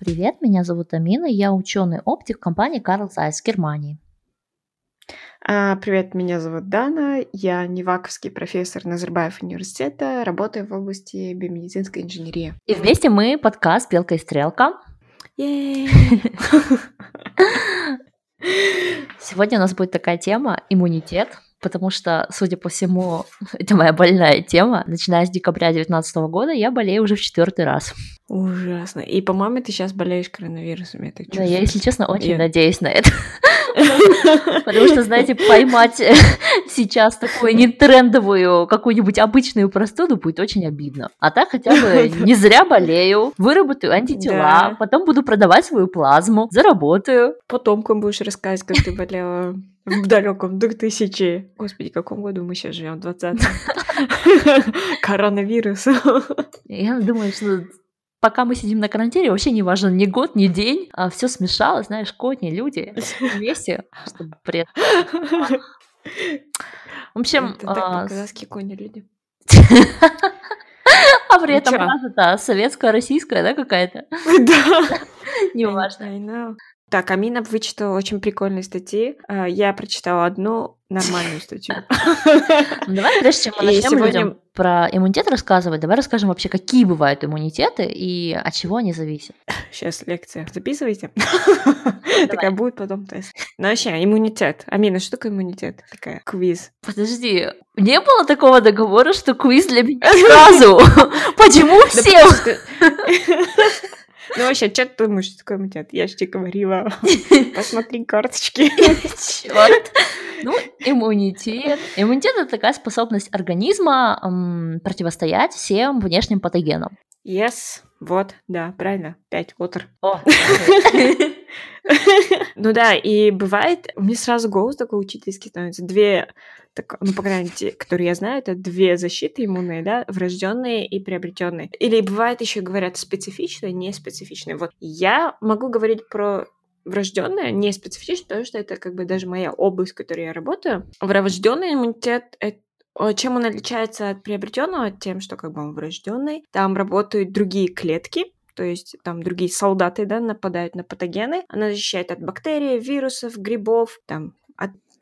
Привет, меня зовут Амина, я ученый-оптик в компании Carl Zeiss Германии. А, Привет, меня зовут Дана, я неваковский профессор Назарбаев университета, работаю в области биомедицинской инженерии. И вместе мы подкаст «Белка и стрелка». Сегодня у нас будет такая тема иммунитет, потому что, судя по всему, это моя больная тема. Начиная с декабря 2019 года я болею уже в четвертый раз. Ужасно. И, по-моему, ты сейчас болеешь коронавирусом, я так чувствую. Да, я, если честно, очень я... надеюсь на это. Потому что, знаете, поймать сейчас такую нетрендовую какую-нибудь обычную простуду будет очень обидно. А так хотя бы не зря болею, выработаю антитела, потом буду продавать свою плазму, заработаю. Потомкам будешь рассказывать, как ты болела в далеком 2000... Господи, в каком году мы сейчас живем? 20 Коронавирус. Я думаю, что пока мы сидим на карантине, вообще не важен ни год, ни день, а все смешалось, знаешь, кони, люди вместе, чтобы бред. В общем... Это так казахские кони люди. А при этом фраза-то советская, российская, да, какая-то? Да. Неважно. Так, Амина вычитала очень прикольные статьи. А, я прочитала одну нормальную статью. Ну, давай, прежде чем мы начнем сегодня... про иммунитет рассказывать, давай расскажем вообще, какие бывают иммунитеты и от чего они зависят. Сейчас лекция. Записывайте. Такая будет потом тест. Ну вообще, иммунитет. Амина, что такое иммунитет? Такая квиз. Подожди, не было такого договора, что квиз для меня сразу? Почему всем? Ну вообще, что ты думаешь, такое иммунитет? Я же тебе говорила. Посмотри карточки. Черт. Ну, иммунитет. Иммунитет — это такая способность организма эм, противостоять всем внешним патогенам. Yes, вот, да, правильно, пять, утр. О, ну да, и бывает, мне сразу голос такой учительский становится. Две, так, ну, по крайней мере, те, которые я знаю, это две защиты иммунные, да, врожденные и приобретенные. Или бывает еще говорят специфичные, не специфичные. Вот я могу говорить про врожденное, не потому что это как бы даже моя область, в которой я работаю. Врожденный иммунитет — это чем он отличается от приобретенного? Тем, что как бы он врожденный. Там работают другие клетки, то есть там другие солдаты, да, нападают на патогены. Она защищает от бактерий, вирусов, грибов, там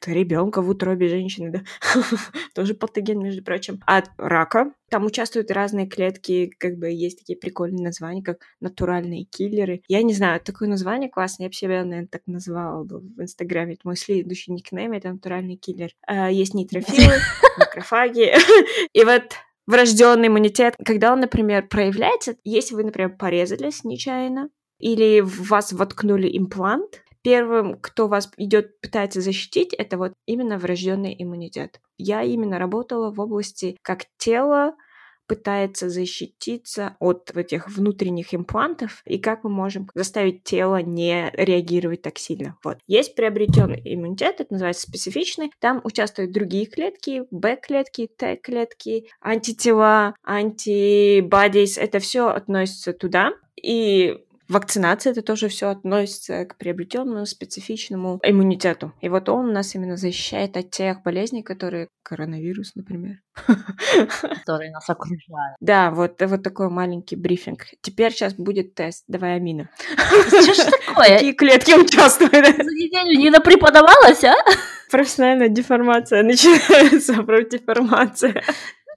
ребенка в утробе женщины, да, тоже патоген, между прочим, от рака. Там участвуют разные клетки, как бы есть такие прикольные названия, как натуральные киллеры. Я не знаю, такое название классное, я бы себя, наверное, так называла бы в Инстаграме. Это мой следующий никнейм, это натуральный киллер. А, есть нейтрофилы, макрофаги. И вот врожденный иммунитет, когда он, например, проявляется, если вы, например, порезались нечаянно, или в вас воткнули имплант, первым, кто вас идет пытается защитить, это вот именно врожденный иммунитет. Я именно работала в области как тело пытается защититься от этих внутренних имплантов и как мы можем заставить тело не реагировать так сильно. Вот. Есть приобретенный иммунитет, это называется специфичный. Там участвуют другие клетки, Б-клетки, Т-клетки, антитела, антибодис. Это все относится туда. И Вакцинация это тоже все относится к приобретенному специфичному иммунитету. И вот он нас именно защищает от тех болезней, которые коронавирус, например. Которые нас окружают. Да, вот, вот такой маленький брифинг. Теперь сейчас будет тест. Давай, Амина. Что ж такое? Какие клетки участвуют? За неделю не напреподавалась, а? Профессиональная деформация начинается, деформация.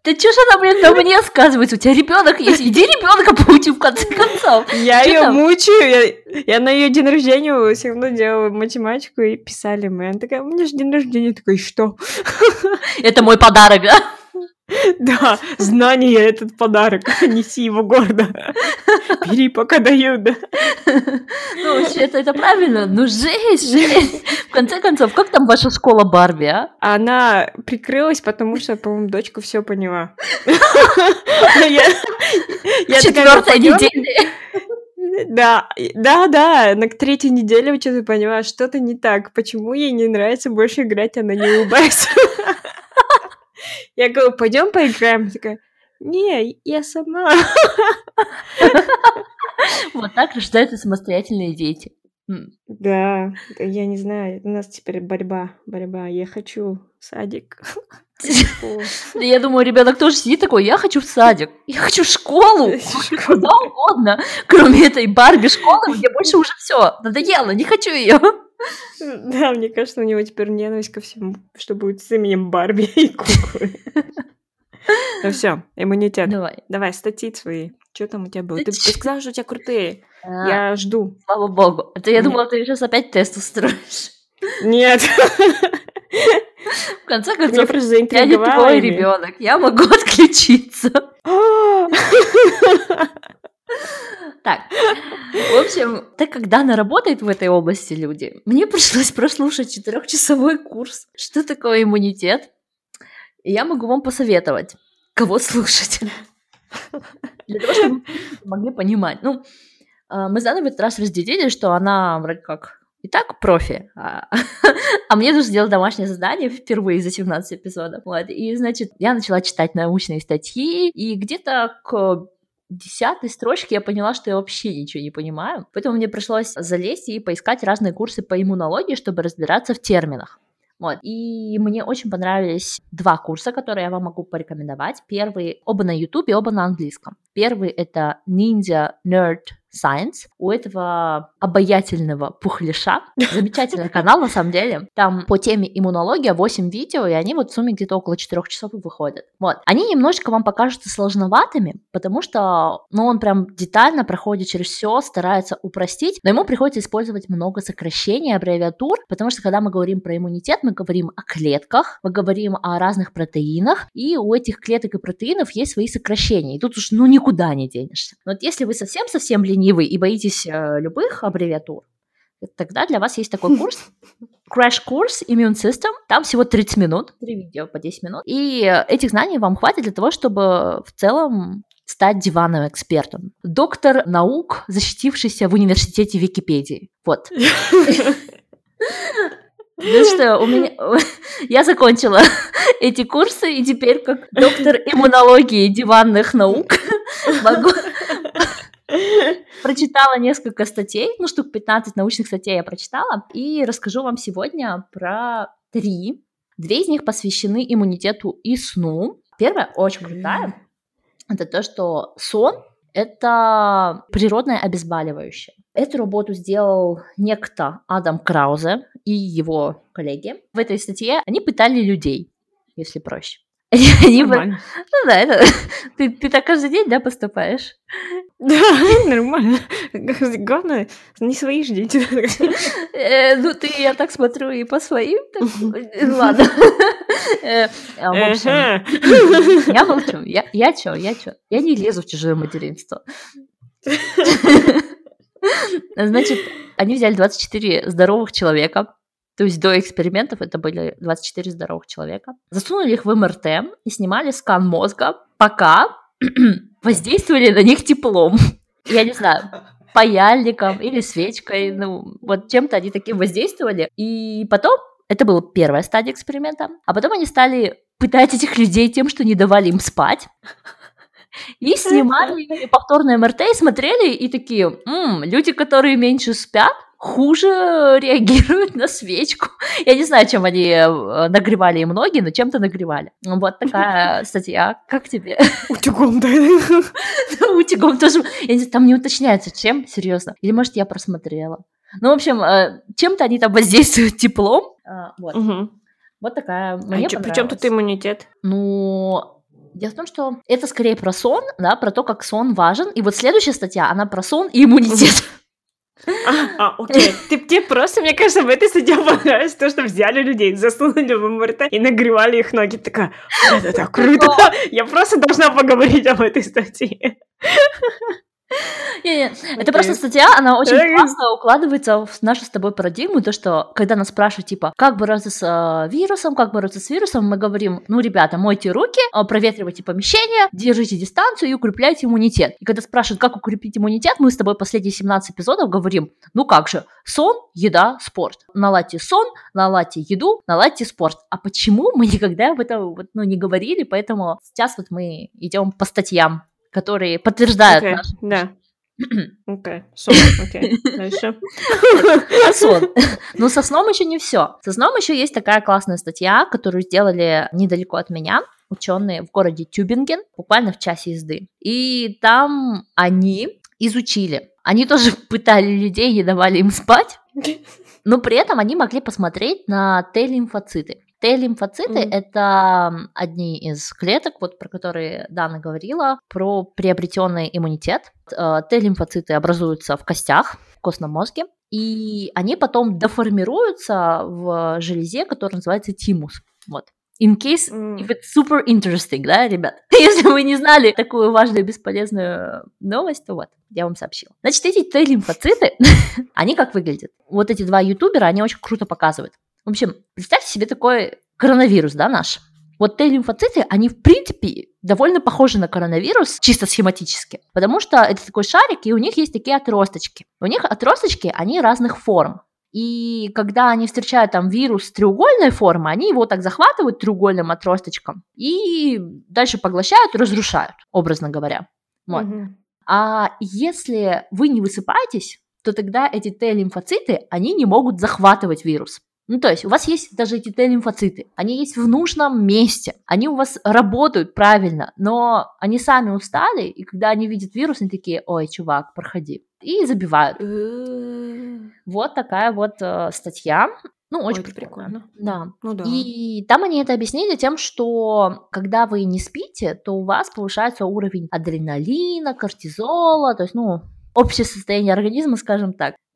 Ты что же она, блин, на мне сказывается? У тебя ребенок есть, иди ребенка поучи в конце концов. Я ее мучаю, я, я на ее день рождения все равно делала математику и писали мы. Она такая, у меня же день рождения, такой, что? Это мой подарок, да? Да, знание этот подарок. Неси его гордо. Бери, пока дают, да. Ну, вообще, это, правильно. Ну, жесть, жесть. В конце концов, как там ваша школа Барби, а? Она прикрылась, потому что, по-моему, дочка все поняла. Четвертая неделя. Да, да, да, на третьей неделе что-то поняла, что-то не так. Почему ей не нравится больше играть, она не улыбается. Я говорю, пойдем поиграем. Такая, не, я сама. Вот так рождаются самостоятельные дети. Да, я не знаю, у нас теперь борьба, борьба. Я хочу садик. Я думаю, ребенок тоже сидит такой, я хочу в садик, я хочу в школу, куда угодно, кроме этой Барби школы, мне больше уже все надоело, не хочу ее. Да, мне кажется, у него теперь ненависть ко всему, что будет с именем Барби и куклы. Ну все, иммунитет. Давай. Давай, статьи свои. Что там у тебя было? Ты, ты сказала, что у тебя крутые. А, Я жду. Слава богу. Это я Нет. думала, ты сейчас опять тест устроишь. Нет. В конце концов, я не твой ребенок, я могу отключиться. Так, в общем, так как Дана работает в этой области, люди, мне пришлось прослушать четырехчасовой курс. Что такое иммунитет? И я могу вам посоветовать, кого слушать. Для того, чтобы могли понимать. Ну, а, мы с Даной в этот раз разделили, что она вроде как и так профи, а, а мне нужно сделать домашнее задание впервые за 17 эпизодов. Вот. И, значит, я начала читать научные статьи, и где-то к десятой строчке я поняла, что я вообще ничего не понимаю. Поэтому мне пришлось залезть и поискать разные курсы по иммунологии, чтобы разбираться в терминах. Вот. И мне очень понравились два курса, которые я вам могу порекомендовать. Первый оба на YouTube, оба на английском. Первый это Ninja Nerd Science. У этого обаятельного пухляша, замечательный канал на самом деле. Там по теме иммунология 8 видео, и они вот в сумме где-то около 4 часов и выходят. Вот. Они немножечко вам покажутся сложноватыми, потому что, ну, он прям детально проходит через все, старается упростить, но ему приходится использовать много сокращений, аббревиатур, потому что когда мы говорим про иммунитет, мы говорим о клетках, мы говорим о разных протеинах, и у этих клеток и протеинов есть свои сокращения, и тут уж, ну, никуда не денешься. Но вот если вы совсем-совсем ленивый и боитесь э, любых аббревиатур, тогда для вас есть такой курс, Crash-курс Immune System, там всего 30 минут, 3 видео по 10 минут, и этих знаний вам хватит для того, чтобы в целом стать диванным экспертом. Доктор наук, защитившийся в университете Википедии. Вот. Ну что, у меня... Я закончила эти курсы, и теперь как доктор иммунологии диванных наук могу... Прочитала несколько статей, ну, штук 15 научных статей я прочитала, и расскажу вам сегодня про три. Две из них посвящены иммунитету и сну. Первая очень крутая. Это то, что сон — это природное обезболивающее. Эту работу сделал некто Адам Краузе и его коллеги. В этой статье они пытали людей, если проще. Они, Нормально. ну да, это ты, ты так каждый день, да, поступаешь? Да, нормально. Главное, не свои ждите. Э, ну ты, я так смотрю, и по своим. э, Ладно. Э, а. Я молчу. Я, я чё, я чё? Я не лезу в чужое материнство. Значит, они взяли 24 здоровых человека, то есть до экспериментов это были 24 здоровых человека, засунули их в МРТ и снимали скан мозга, пока воздействовали на них теплом. Я не знаю, паяльником или свечкой, ну, вот чем-то они таким воздействовали. И потом, это была первая стадия эксперимента, а потом они стали пытать этих людей тем, что не давали им спать. И снимали повторное МРТ и смотрели, и такие, «М, люди, которые меньше спят, хуже реагируют на свечку. Я не знаю, чем они э, нагревали им ноги, но чем-то нагревали. Вот такая статья. Как тебе? Утюгом, да. Утюгом тоже. Там не уточняется, чем, серьезно. Или, может, я просмотрела. Ну, в общем, э, чем-то они там воздействуют теплом. А, Вот. Вот такая. А Мне чё- при чем тут иммунитет? Ну, дело в том, что это скорее про сон, да, про то, как сон важен. И вот следующая статья, она про сон и иммунитет. А, а, окей. Ты, тебе просто, мне кажется, в этой статье понравилось то, что взяли людей, засунули в МРТ и нагревали их ноги. Ты Такая, «Вот это так круто. Я просто должна поговорить об этой статье. Не-не, Это Окей. просто статья, она очень классно укладывается в нашу с тобой парадигму, то, что когда нас спрашивают, типа, как бороться с э, вирусом, как бороться с вирусом, мы говорим, ну, ребята, мойте руки, э, проветривайте помещение, держите дистанцию и укрепляйте иммунитет. И когда спрашивают, как укрепить иммунитет, мы с тобой последние 17 эпизодов говорим, ну как же, сон, еда, спорт. Наладьте сон, наладьте еду, наладьте спорт. А почему мы никогда об этом вот, ну, не говорили, поэтому сейчас вот мы идем по статьям, которые подтверждают Окей, наши Да. Окей, сон, окей, дальше. А сон. Но со сном еще не все. Со сном еще есть такая классная статья, которую сделали недалеко от меня ученые в городе Тюбинген, буквально в часе езды. И там они изучили. Они тоже пытали людей, не давали им спать, но при этом они могли посмотреть на Т-лимфоциты. Т-лимфоциты mm. это одни из клеток, вот про которые Дана говорила, про приобретенный иммунитет. Э, Т-лимфоциты образуются в костях, в костном мозге, и они потом деформируются в железе, которая называется тимус. Вот. In case if it's super interesting, да, ребят? Если вы не знали такую важную бесполезную новость, то вот, я вам сообщила. Значит, эти Т-лимфоциты, они как выглядят? Вот эти два ютубера, они очень круто показывают. В общем, представьте себе такой коронавирус, да, наш. Вот Т-лимфоциты, они, в принципе, довольно похожи на коронавирус, чисто схематически, потому что это такой шарик, и у них есть такие отросточки. У них отросточки, они разных форм. И когда они встречают там вирус треугольной формы, они его так захватывают треугольным отросточком и дальше поглощают, разрушают, образно говоря. Вот. Угу. А если вы не высыпаетесь, то тогда эти Т-лимфоциты, они не могут захватывать вирус. Ну, то есть у вас есть даже эти Т-лимфоциты, они есть в нужном месте, они у вас работают правильно, но они сами устали, и когда они видят вирус, они такие, ой, чувак, проходи, и забивают. вот такая вот э, статья. Ну, очень Ой, прикольно. Да. Ну, да. И там они это объяснили тем, что когда вы не спите, то у вас повышается уровень адреналина, кортизола, то есть, ну, общее состояние организма, скажем так,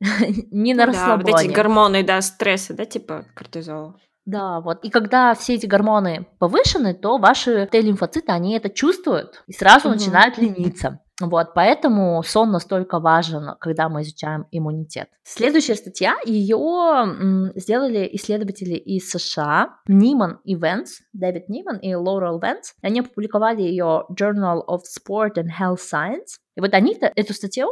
не на ну, расслабление. Да, вот эти гормоны, да, стресса, да, типа кортизола. Да, вот. И когда все эти гормоны повышены, то ваши Т-лимфоциты, они это чувствуют и сразу угу. начинают лениться. Вот, поэтому сон настолько важен, когда мы изучаем иммунитет. Следующая статья, ее сделали исследователи из США, Ниман и Венс, Дэвид Ниман и Лорел Венс. Они опубликовали ее Journal of Sport and Health Science. И вот они эту статью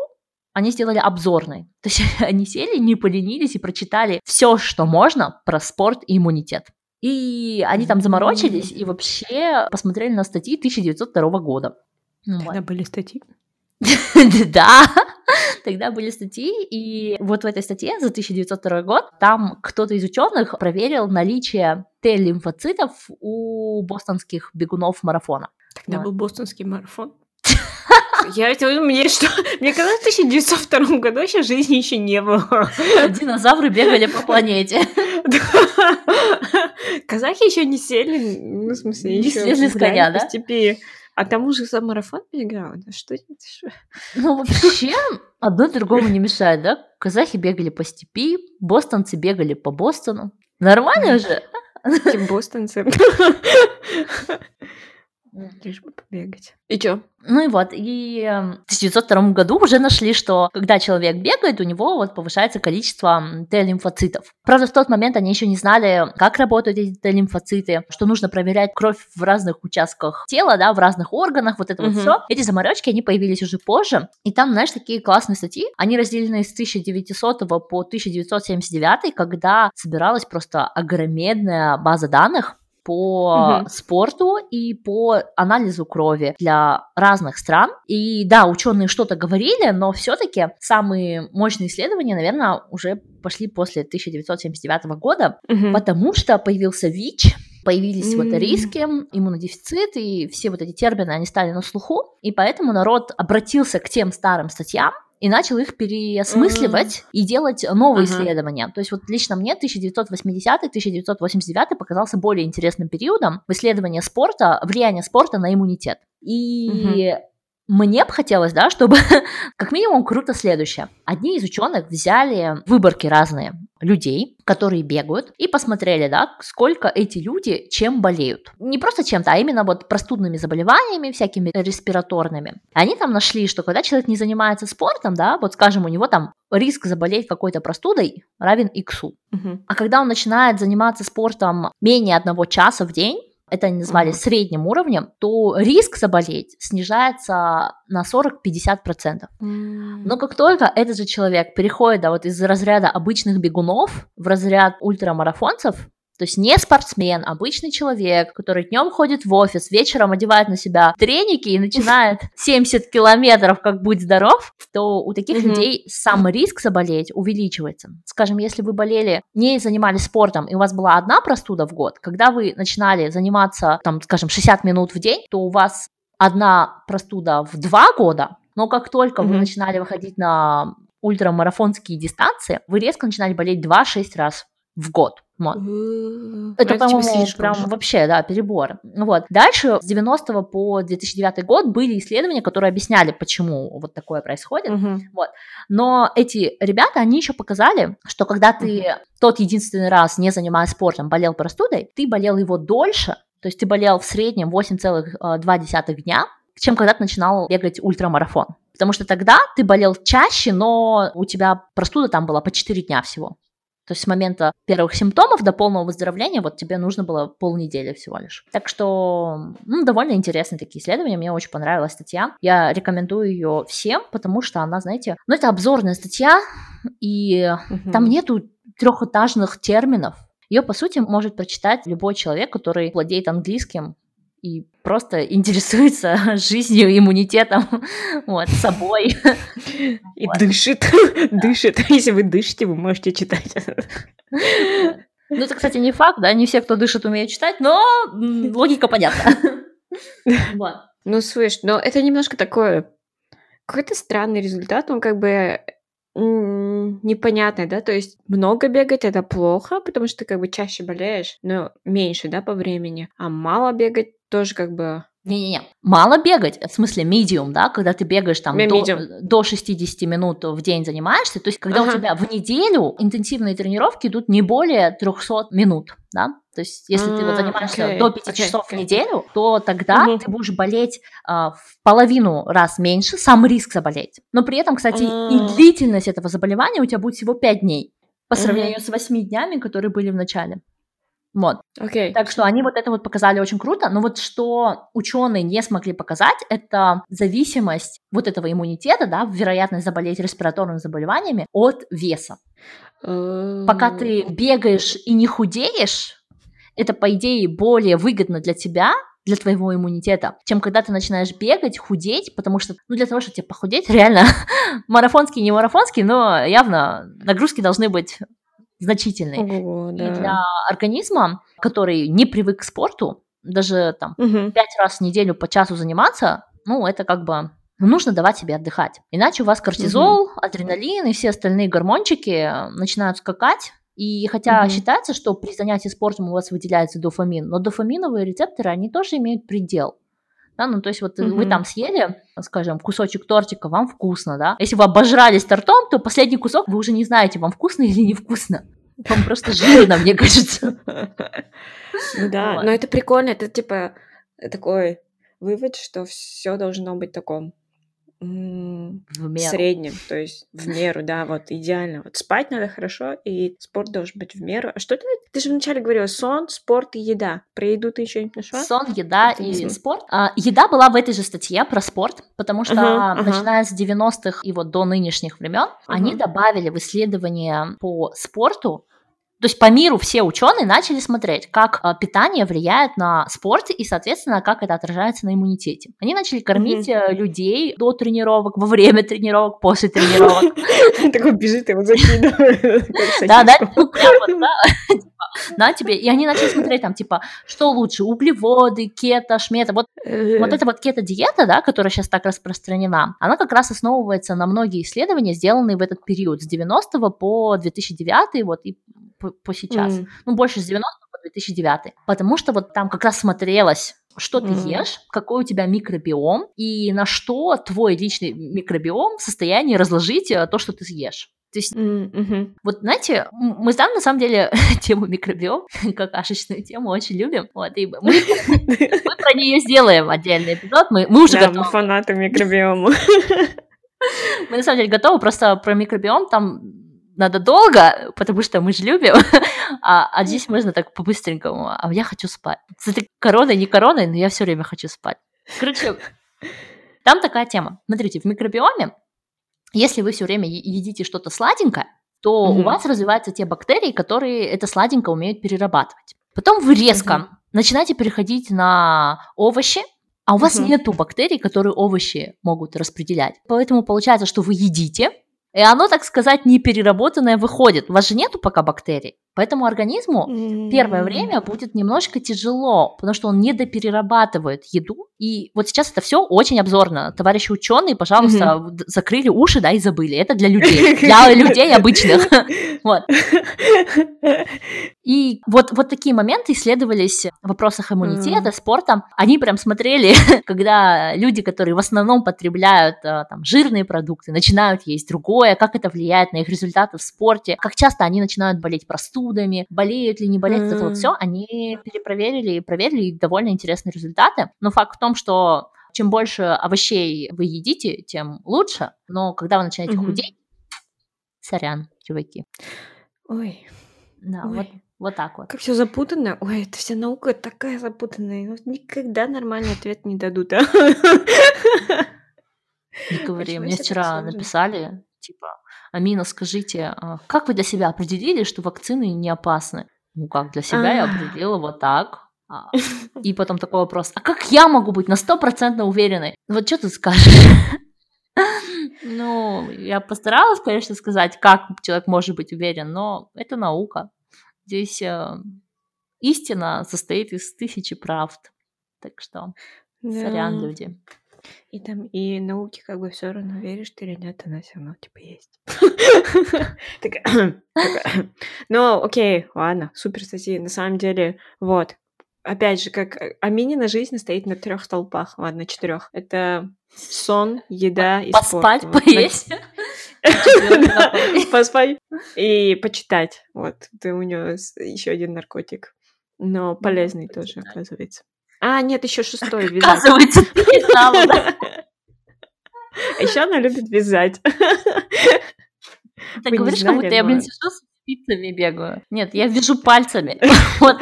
они сделали обзорный. То есть они сели, не поленились и прочитали все, что можно про спорт и иммунитет. И они там заморочились и вообще посмотрели на статьи 1902 года. Ну Тогда вот. были статьи? Да, тогда были статьи, и вот в этой статье за 1902 год там кто-то из ученых проверил наличие Т-лимфоцитов у бостонских бегунов марафона. Тогда был бостонский марафон? Я мне что? Мне казалось, в 1902 году еще жизни еще не было. Динозавры бегали по планете. Казахи еще не сели, ну, в смысле, не слезли с коня, да? степи. А тому же за марафон бегал? Что это? Ну, вообще, одно другому не мешает, да? Казахи бегали по степи, бостонцы бегали по Бостону. Нормально же? Бостонцы. Лишь бы побегать. И чё? Ну и вот, и в 1902 году уже нашли, что когда человек бегает, у него вот повышается количество Т-лимфоцитов. Правда, в тот момент они еще не знали, как работают эти Т-лимфоциты, что нужно проверять кровь в разных участках тела, да, в разных органах, вот это угу. вот все. Эти заморочки, они появились уже позже, и там, знаешь, такие классные статьи, они разделены с 1900 по 1979, когда собиралась просто огромная база данных по угу. спорту и по анализу крови для разных стран. И да, ученые что-то говорили, но все-таки самые мощные исследования, наверное, уже пошли после 1979 года, угу. потому что появился ВИЧ, появились mm. вот риски, иммунодефицит, и все вот эти термины, они стали на слуху, и поэтому народ обратился к тем старым статьям, и начал их переосмысливать mm-hmm. и делать новые uh-huh. исследования. То есть вот лично мне 1980-1989 показался более интересным периодом в исследовании спорта, влияния спорта на иммунитет. И mm-hmm. Мне бы хотелось, да, чтобы как минимум круто следующее. Одни из ученых взяли выборки разные людей, которые бегают, и посмотрели, да, сколько эти люди чем болеют. Не просто чем-то, а именно вот простудными заболеваниями, всякими респираторными. Они там нашли, что когда человек не занимается спортом, да, вот скажем, у него там риск заболеть какой-то простудой равен иксу. Угу. А когда он начинает заниматься спортом менее одного часа в день, это они назвали mm-hmm. средним уровнем, то риск заболеть снижается на 40-50%. Mm-hmm. Но как только этот же человек переходит да, вот из разряда обычных бегунов в разряд ультрамарафонцев, То есть не спортсмен, обычный человек, который днем ходит в офис, вечером одевает на себя треники и начинает 70 километров, как будь здоров, то у таких mm-hmm. людей сам риск заболеть увеличивается. Скажем, если вы болели, не занимались спортом, и у вас была одна простуда в год, когда вы начинали заниматься, там, скажем, 60 минут в день, то у вас одна простуда в два года, но как только mm-hmm. вы начинали выходить на ультрамарафонские дистанции, вы резко начинали болеть 2-6 раз в год. Вот. Это, по-моему, прям уже. вообще, да, перебор. Вот. Дальше с 90 по 2009 год были исследования, которые объясняли, почему вот такое происходит. Угу. Вот. Но эти ребята, они еще показали, что когда ты угу. тот единственный раз, не занимаясь спортом, болел простудой, ты болел его дольше, то есть ты болел в среднем 8,2 дня, чем когда ты начинал бегать ультрамарафон. Потому что тогда ты болел чаще, но у тебя простуда там была по 4 дня всего. То есть с момента первых симптомов до полного выздоровления вот тебе нужно было полнедели всего лишь. Так что ну, довольно интересные такие исследования. Мне очень понравилась статья. Я рекомендую ее всем, потому что она, знаете, ну это обзорная статья, и угу. там нету трехэтажных терминов. Ее, по сути, может прочитать любой человек, который владеет английским и просто интересуется жизнью, иммунитетом, вот, собой. И дышит, дышит. Если вы дышите, вы можете читать. Ну, это, кстати, не факт, да, не все, кто дышит, умеют читать, но логика понятна. Вот. Ну, слышь, но это немножко такое, какой-то странный результат, он как бы непонятный, да, то есть много бегать это плохо, потому что ты как бы чаще болеешь, но меньше, да, по времени, а мало бегать тоже как бы не-не-не, мало бегать, в смысле medium, да, когда ты бегаешь там до, до 60 минут в день занимаешься, то есть когда ага. у тебя в неделю интенсивные тренировки идут не более 300 минут, да, то есть если а, ты вот а, занимаешься okay, до 5 okay, часов okay. в неделю, то тогда угу. ты будешь болеть а, в половину раз меньше, сам риск заболеть. Но при этом, кстати, а. и длительность этого заболевания у тебя будет всего 5 дней по сравнению угу. с 8 днями, которые были в начале. Вот. Okay. Так что они вот это вот показали очень круто. Но вот что ученые не смогли показать, это зависимость вот этого иммунитета, да, вероятность заболеть респираторными заболеваниями от веса. Uh... Пока ты бегаешь и не худеешь, это, по идее, более выгодно для тебя, для твоего иммунитета, чем когда ты начинаешь бегать, худеть, потому что, ну, для того, чтобы тебе похудеть, реально, марафонский, не марафонский, но явно нагрузки должны быть значительный. Ого, да. И для организма, который не привык к спорту, даже там угу. пять раз в неделю по часу заниматься, ну, это как бы нужно давать себе отдыхать. Иначе у вас кортизол, угу. адреналин и все остальные гормончики начинают скакать. И хотя угу. считается, что при занятии спортом у вас выделяется дофамин, но дофаминовые рецепторы, они тоже имеют предел. Да, ну то есть вот угу. вы там съели, скажем, кусочек тортика, вам вкусно, да. Если вы обожрались тортом, то последний кусок вы уже не знаете, вам вкусно или невкусно. Вам просто жирно, мне кажется. Да, но это прикольно, это типа такой вывод, что все должно быть таком в меру. среднем, то есть в меру, да, вот идеально. Вот спать надо хорошо, и спорт должен быть в меру. А что ты? Ты же вначале говорила сон, спорт и еда. Про еду ты еще не нашла? Сон, еда и спорт. А, еда была в этой же статье про спорт, потому что uh-huh, начиная uh-huh. с 90-х и вот до нынешних времен uh-huh. они добавили в исследования по спорту то есть по миру все ученые начали смотреть, как э, питание влияет на спорт и, соответственно, как это отражается на иммунитете. Они начали кормить mm-hmm. людей до тренировок, во время тренировок, после тренировок. Такой бежит, его закидывает. Да, да, ну да. На тебе, и они начали смотреть там, типа, что лучше, углеводы, кето, шмета, вот, вот эта вот кето-диета, да, которая сейчас так распространена, она как раз основывается на многие исследования, сделанные в этот период, с 90 по 2009, вот, и по, по сейчас. Mm. Ну, больше с 90 по 2009. Потому что вот там как раз смотрелось что ты mm. ешь, какой у тебя микробиом и на что твой личный микробиом в состоянии разложить э, то, что ты съешь. То есть, mm-hmm. вот знаете, мы там на самом деле тему микробиом, какашечную тему, очень любим. Вот, и мы, мы про нее сделаем отдельный эпизод. Мы, мы уже да, готовы. Мы фанаты микробиома. Мы на самом деле готовы, просто про микробиом там надо долго, потому что мы же любим, а, а здесь можно так по-быстренькому, а я хочу спать. С этой короной, не короной, но я все время хочу спать. Короче, там такая тема. Смотрите, в микробиоме, если вы все время едите что-то сладенькое, то Мгм. у вас развиваются те бактерии, которые это сладенько умеют перерабатывать. Потом вы резко Мгм. начинаете переходить на овощи, а у вас Мгм. нету бактерий, которые овощи могут распределять. Поэтому получается, что вы едите, и оно, так сказать, не переработанное выходит. У вас же нету пока бактерий. Поэтому организму первое время будет немножко тяжело, потому что он недоперерабатывает еду. И вот сейчас это все очень обзорно. Товарищи ученые, пожалуйста, закрыли уши, да, и забыли. Это для людей. Для людей обычных. Вот. И вот, вот такие моменты исследовались в вопросах иммунитета, спорта. Они прям смотрели, когда люди, которые в основном потребляют э, там, жирные продукты, начинают есть другое, как это влияет на их результаты в спорте, как часто они начинают болеть простудами, болеют ли, не болеют, это вот все, они перепроверили и проверили и довольно интересные результаты. Но факт в том, что чем больше овощей вы едите, тем лучше. Но когда вы начинаете Мгм. худеть, сорян, чуваки. Ой, Да, вот, ой, вот так вот. как все запутанно. Ой, это вся наука такая запутанная. Ну, никогда нормальный ответ не дадут, а? Не говори, мне вчера написали, типа, Амина, скажите, а как вы для себя определили, что вакцины не опасны? Ну как, для себя я А. определила вот так. А, И потом такой вопрос, а как я могу быть на стопроцентно уверенной? Вот что ты скажешь? Ну, я постаралась, конечно, сказать, как человек может быть уверен, но это наука. Здесь э, истина состоит из тысячи правд. Так что, сорян, Да. люди. И там, и науке как бы все равно, веришь ты или нет, она все равно типа есть. Ну, окей, ладно, супер статьи. На самом деле, вот. Опять же, как э, Аминина жизнь стоит на трех столпах, ладно, четырех. Это сон, еда и Поспать, спорт. Поесть. Поспать и почитать. Вот, это у него еще один наркотик. Но полезный тоже, оказывается. А, нет, еще шестой вязать. Оказывается, ты не знала, да? А еще она любит вязать. Ты говоришь, как будто я, блин, сижу с спицами бегаю. Нет, я вяжу пальцами. Вот.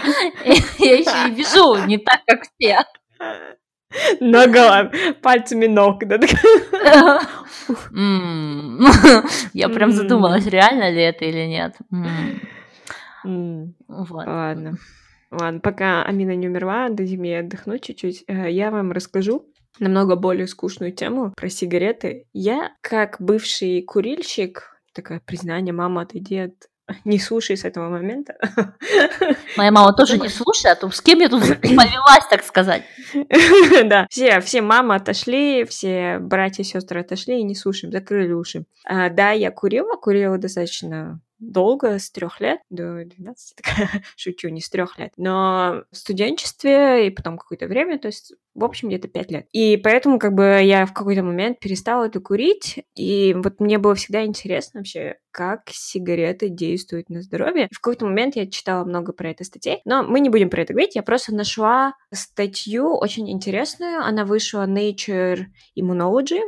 Я еще и вяжу не так, как все. Ногами, пальцами ног. да. Я прям задумалась, реально ли это или нет. Вот. Ладно. Ладно, пока Амина не умерла, дадим ей отдохнуть чуть-чуть. э, Я вам расскажу намного более скучную тему про сигареты. Я, как бывший курильщик, такое признание, мама, отойди от... Не слушай с этого момента. Моя мама тоже не слушает, а то с кем я тут повелась, так сказать. Да, все, все мамы отошли, все братья и сестры отошли и не слушаем, закрыли уши. А, да, я курила, курила достаточно долго, с трех лет до 12, такая, шучу, не с трех лет, но в студенчестве и потом какое-то время, то есть, в общем, где-то пять лет. И поэтому, как бы, я в какой-то момент перестала это курить, и вот мне было всегда интересно вообще, как сигареты действуют на здоровье. В какой-то момент я читала много про это статей, но мы не будем про это говорить, я просто нашла статью очень интересную, она вышла Nature Immunology,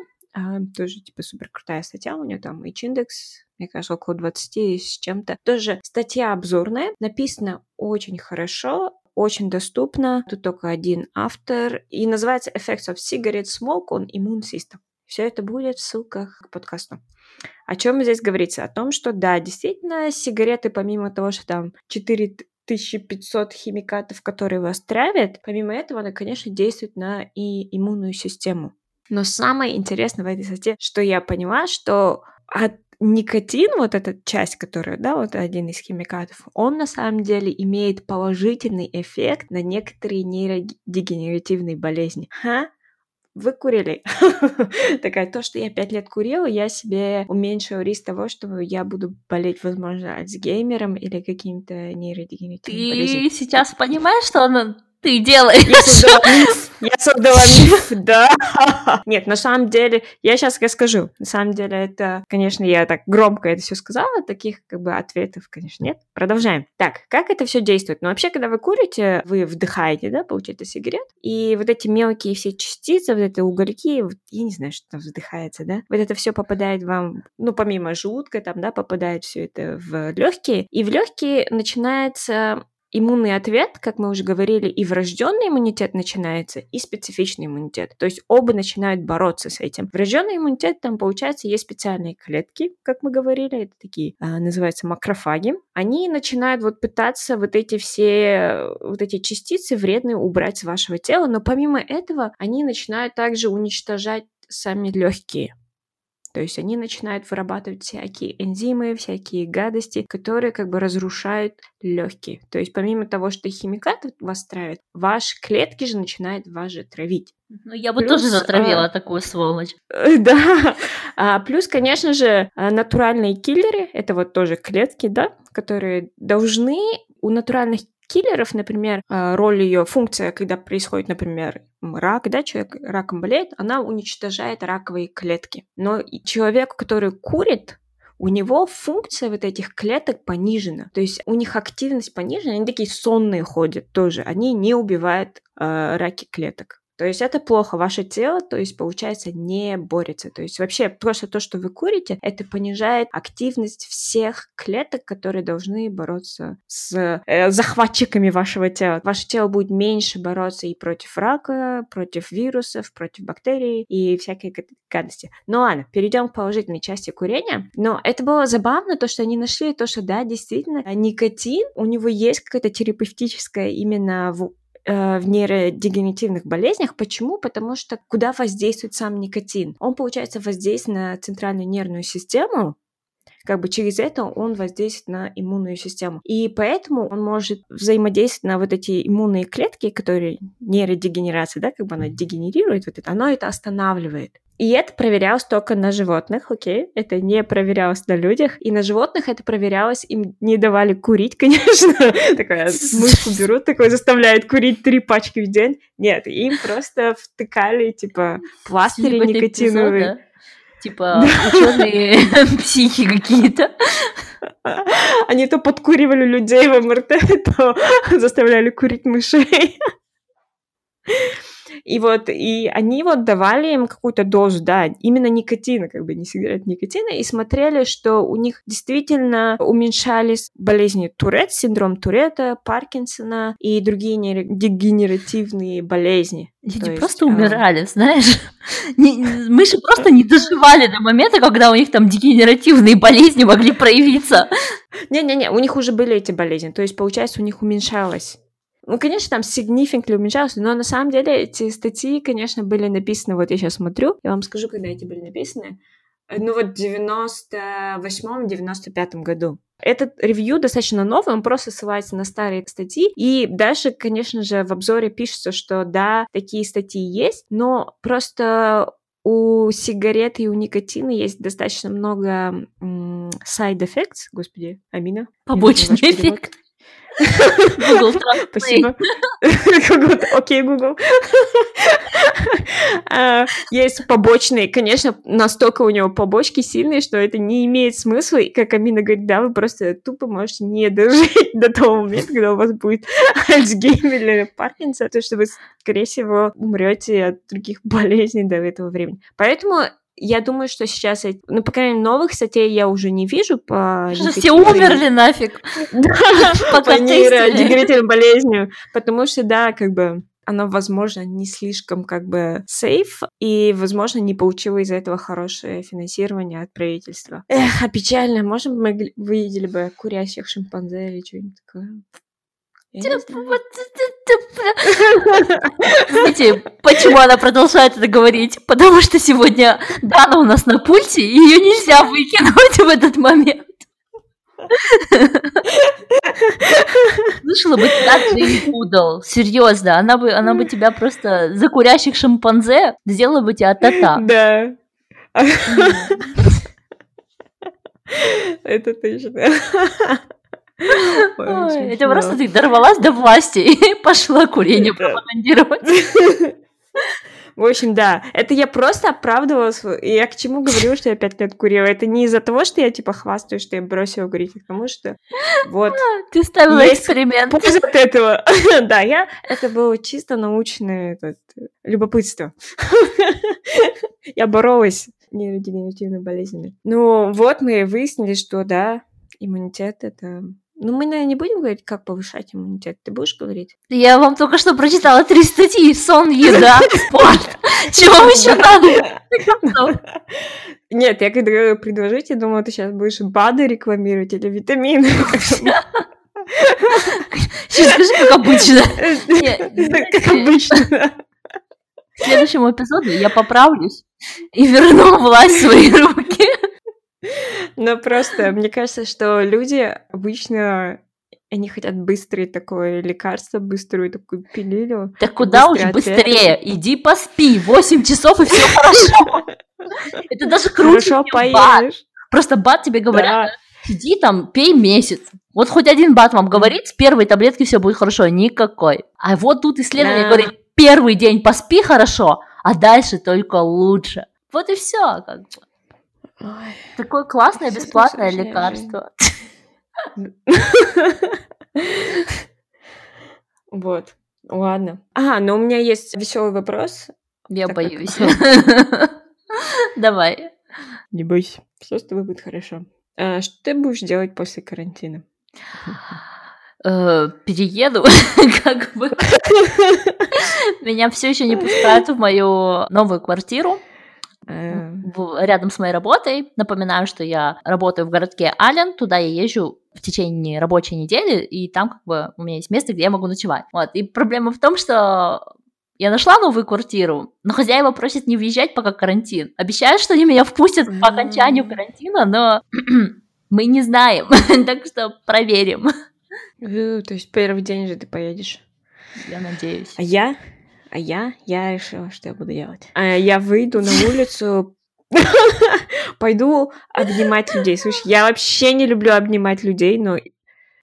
тоже, типа, супер крутая статья, у нее там H-индекс, мне кажется, около 20 с чем-то. Тоже статья обзорная, написана очень хорошо, очень доступно. Тут только один автор. И называется Effects of Cigarette Smoke on Immune System. Все это будет в ссылках к подкасту. О чем здесь говорится? О том, что да, действительно, сигареты, помимо того, что там 4500 химикатов, которые вас травят, помимо этого, она, конечно, действует на и иммунную систему. Но самое интересное в этой статье, что я поняла, что от никотин, вот эта часть, которая, да, вот один из химикатов, он на самом деле имеет положительный эффект на некоторые нейродегенеративные болезни. Ха? Вы курили. Такая, то, что я пять лет курила, я себе уменьшила риск того, что я буду болеть, возможно, Альцгеймером или какими-то нейродегенеративными болезнями. Ты сейчас понимаешь, что она- ты делаешь? Я создала миф. Я создала миф, да. Нет, на самом деле, я сейчас расскажу. На самом деле, это, конечно, я так громко это все сказала, таких как бы ответов, конечно, нет. Продолжаем. Так, как это все действует? Ну, вообще, когда вы курите, вы вдыхаете, да, получается, сигарет, и вот эти мелкие все частицы, вот эти угольки, вот, я не знаю, что там вздыхается, да, вот это все попадает вам, ну, помимо желудка, там, да, попадает все это в легкие, и в легкие начинается иммунный ответ, как мы уже говорили, и врожденный иммунитет начинается, и специфичный иммунитет. То есть оба начинают бороться с этим. Врожденный иммунитет, там, получается, есть специальные клетки, как мы говорили, это такие, а, называются макрофаги. Они начинают вот пытаться вот эти все, вот эти частицы вредные убрать с вашего тела, но помимо этого они начинают также уничтожать сами легкие. То есть они начинают вырабатывать всякие энзимы, всякие гадости, которые как бы разрушают легкие. То есть помимо того, что химикаты вас травят, ваши клетки же начинают вас же травить. Ну, я бы плюс, тоже затравила а, такую сволочь. Да. А, плюс, конечно же, а, натуральные киллеры, это вот тоже клетки, да, которые должны у натуральных киллеров, например, а, роль ее, функция, когда происходит, например, рак, да, человек раком болеет, она уничтожает раковые клетки. Но человек, который курит, у него функция вот этих клеток понижена. То есть у них активность понижена, они такие сонные ходят тоже. Они не убивают э, раки клеток. То есть это плохо, ваше тело, то есть получается не борется. То есть вообще просто то, что вы курите, это понижает активность всех клеток, которые должны бороться с э, захватчиками вашего тела. Ваше тело будет меньше бороться и против рака, против вирусов, против бактерий и всякой гадости. Ну ладно, перейдем к положительной части курения. Но это было забавно, то, что они нашли, то, что да, действительно, никотин, у него есть какая-то терапевтическая именно в Э, в нейродегенеративных болезнях. Почему? Потому что куда воздействует сам никотин? Он, получается, воздействует на центральную нервную систему, как бы через это он воздействует на иммунную систему. И поэтому он может взаимодействовать на вот эти иммунные клетки, которые нейродегенерация, да, как бы она дегенерирует, вот это, оно это останавливает. И это проверялось только на животных, окей? Это не проверялось на людях. И на животных это проверялось, им не давали курить, конечно. Такая мышку берут, такой заставляют курить три пачки в день. Нет, им просто втыкали, типа, пластыри никотиновые. Типа ученые психи какие-то. Они то подкуривали людей в МРТ, то заставляли курить мышей. И вот, и они вот давали им какую-то дозу, да, именно никотина, как бы не сигарет никотина, и смотрели, что у них действительно уменьшались болезни Турет, синдром Туретта, Паркинсона и другие дегенеративные болезни. Люди есть, просто а... умирали, знаешь. мыши просто не доживали до момента, когда у них там дегенеративные болезни могли проявиться. Не-не-не, у них уже были эти болезни, то есть, получается, у них уменьшалось ну, конечно, там significantly уменьшалось, но на самом деле эти статьи, конечно, были написаны, вот я сейчас смотрю, я вам скажу, когда эти были написаны, ну вот в 98-95 году. Этот ревью достаточно новый, он просто ссылается на старые статьи. И дальше, конечно же, в обзоре пишется, что да, такие статьи есть, но просто у сигарет и у никотина есть достаточно много side effects, господи, Амина. Побочный эффект. Google Translate. Спасибо. Окей, Google. А, есть побочные. Конечно, настолько у него побочки сильные, что это не имеет смысла. И как Амина говорит, да, вы просто тупо можете не дожить до того момента, когда у вас будет Альцгеймер или Паркинсон, то что вы, скорее всего, умрете от других болезней до этого времени. Поэтому я думаю, что сейчас, ну, по крайней мере, новых статей я уже не вижу по... Все умерли нафиг. По нейродегенеративной болезнью. Потому что, да, как бы оно, возможно, не слишком как бы сейф, и, возможно, не получило из-за этого хорошее финансирование от правительства. Эх, а печально. Может, мы видели бы курящих шимпанзе или что-нибудь такое? Знаете, почему она продолжает это говорить? Потому что сегодня Дана у нас на пульте, и ее нельзя выкинуть в этот момент. Слышала бы тебя Джейн Пудл. Серьезно, она бы, она бы тебя просто за курящих шимпанзе сделала бы тебя тата. Да. Это точно. Это просто ты дорвалась до власти и пошла курение пропагандировать. В общем, да, это я просто оправдывалась. Я к чему говорю, что я пять лет курила? Это не из-за того, что я типа хвастаюсь, что я бросила курить, а потому что вот... Ты ставила эксперимент. Польза от этого. да, я... Это было чисто научное этот, любопытство. я боролась с нейродегенеративными болезнями. Ну, вот мы выяснили, что да, иммунитет — это Ну, мы, наверное, не будем говорить, как повышать иммунитет. Ты будешь говорить? Я вам только что прочитала три статьи. Сон, еда, спорт. Чего вам еще надо? Нет, я когда говорю предложить, я думала, ты сейчас будешь БАДы рекламировать или витамины. Сейчас скажи, как обычно. Как обычно. К следующему эпизоду я поправлюсь и верну власть в свои руки. Но просто мне кажется, что люди обычно они хотят быстрое такое лекарство, быструю такую пилюлю. Так куда уж быстрее? Иди поспи, 8 часов и все хорошо. Это даже круче, Хорошо поешь. Просто бат тебе говорят, сиди там, пей месяц. Вот хоть один бат вам говорит, с первой таблетки все будет хорошо, никакой. А вот тут исследование говорит, первый день поспи хорошо, а дальше только лучше. Вот и все. Как бы. Ой. Такое классное бесплатное лекарство. Вот. Ладно. А, но у меня есть веселый вопрос. Я боюсь. Давай. Не бойся. Все с тобой будет хорошо. А, что ты будешь делать после карантина? Э, Перееду, как бы. Меня все еще не пускают в мою новую квартиру. Э, в- рядом с моей работой. Напоминаю, что я работаю в городке Ален, туда я езжу в течение рабочей недели, и там как бы у меня есть место, где я могу ночевать. Вот. И проблема в том, что я нашла новую квартиру, но хозяева просят не въезжать, пока карантин. Обещают, что они меня впустят по окончанию карантина, но мы не знаем, так что проверим. То есть первый день же ты поедешь. Я надеюсь. А я? А я? Я решила, что я буду делать. А я выйду на улицу, пойду обнимать людей. Слушай, я вообще не люблю обнимать людей, но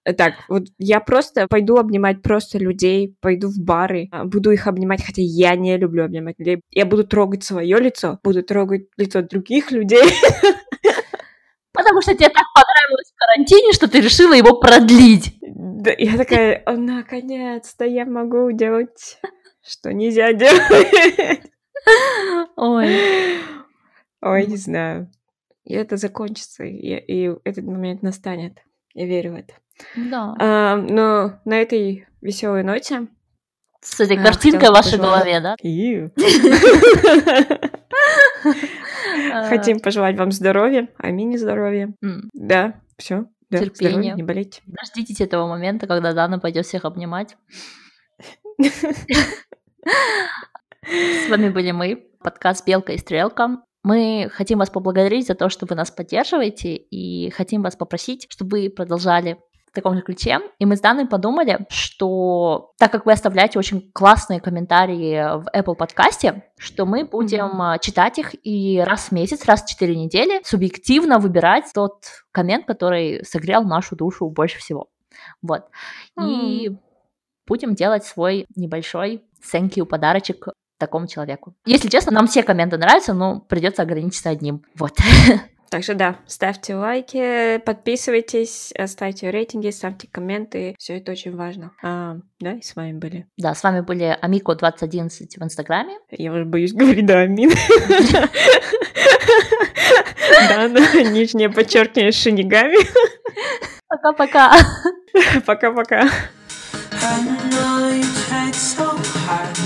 так, вот я просто пойду обнимать просто людей, пойду в бары, а, буду их обнимать, хотя я не люблю обнимать людей. Я буду трогать свое лицо, буду трогать лицо других людей. Потому что тебе так понравилось в карантине, что ты решила его продлить. Да, я такая, «О, наконец-то я могу делать, что нельзя делать. Ой. Ой, не знаю. И это закончится, и, и этот момент настанет. Я верю в это. Да. А, но на этой веселой ноте С этой А, картинкой хотела в вашей пожелать- голове, да? А, хотим пожелать вам здоровья, аминь здоровья. м. Да, все. Здоровья, не болейте. Дождитесь этого момента, когда Дана пойдет всех обнимать. С вами были мы, подкаст «Белка и стрелка». Мы хотим вас поблагодарить за то, что вы нас поддерживаете, и хотим вас попросить, чтобы вы продолжали в таком же ключе. И мы с Даной подумали, что так как вы оставляете очень классные комментарии в Apple подкасте, что мы будем а, читать их и раз в месяц, раз в 4 недели субъективно выбирать тот коммент, который согрел нашу душу больше всего. Вот. И будем делать свой небольшой thank you подарочек такому человеку. Если честно, нам все комменты нравятся, но придется ограничиться одним. Вот. Так что да, ставьте лайки, подписывайтесь, ставьте рейтинги, ставьте комменты. Все это очень важно. А, да, и с вами были. Да, с вами были Амико 2011 в Инстаграме. Я уже боюсь говорить, да, амин. Да, нижнее подчеркивание шинигами. Пока-пока. Пока-пока. I know you tried so hard.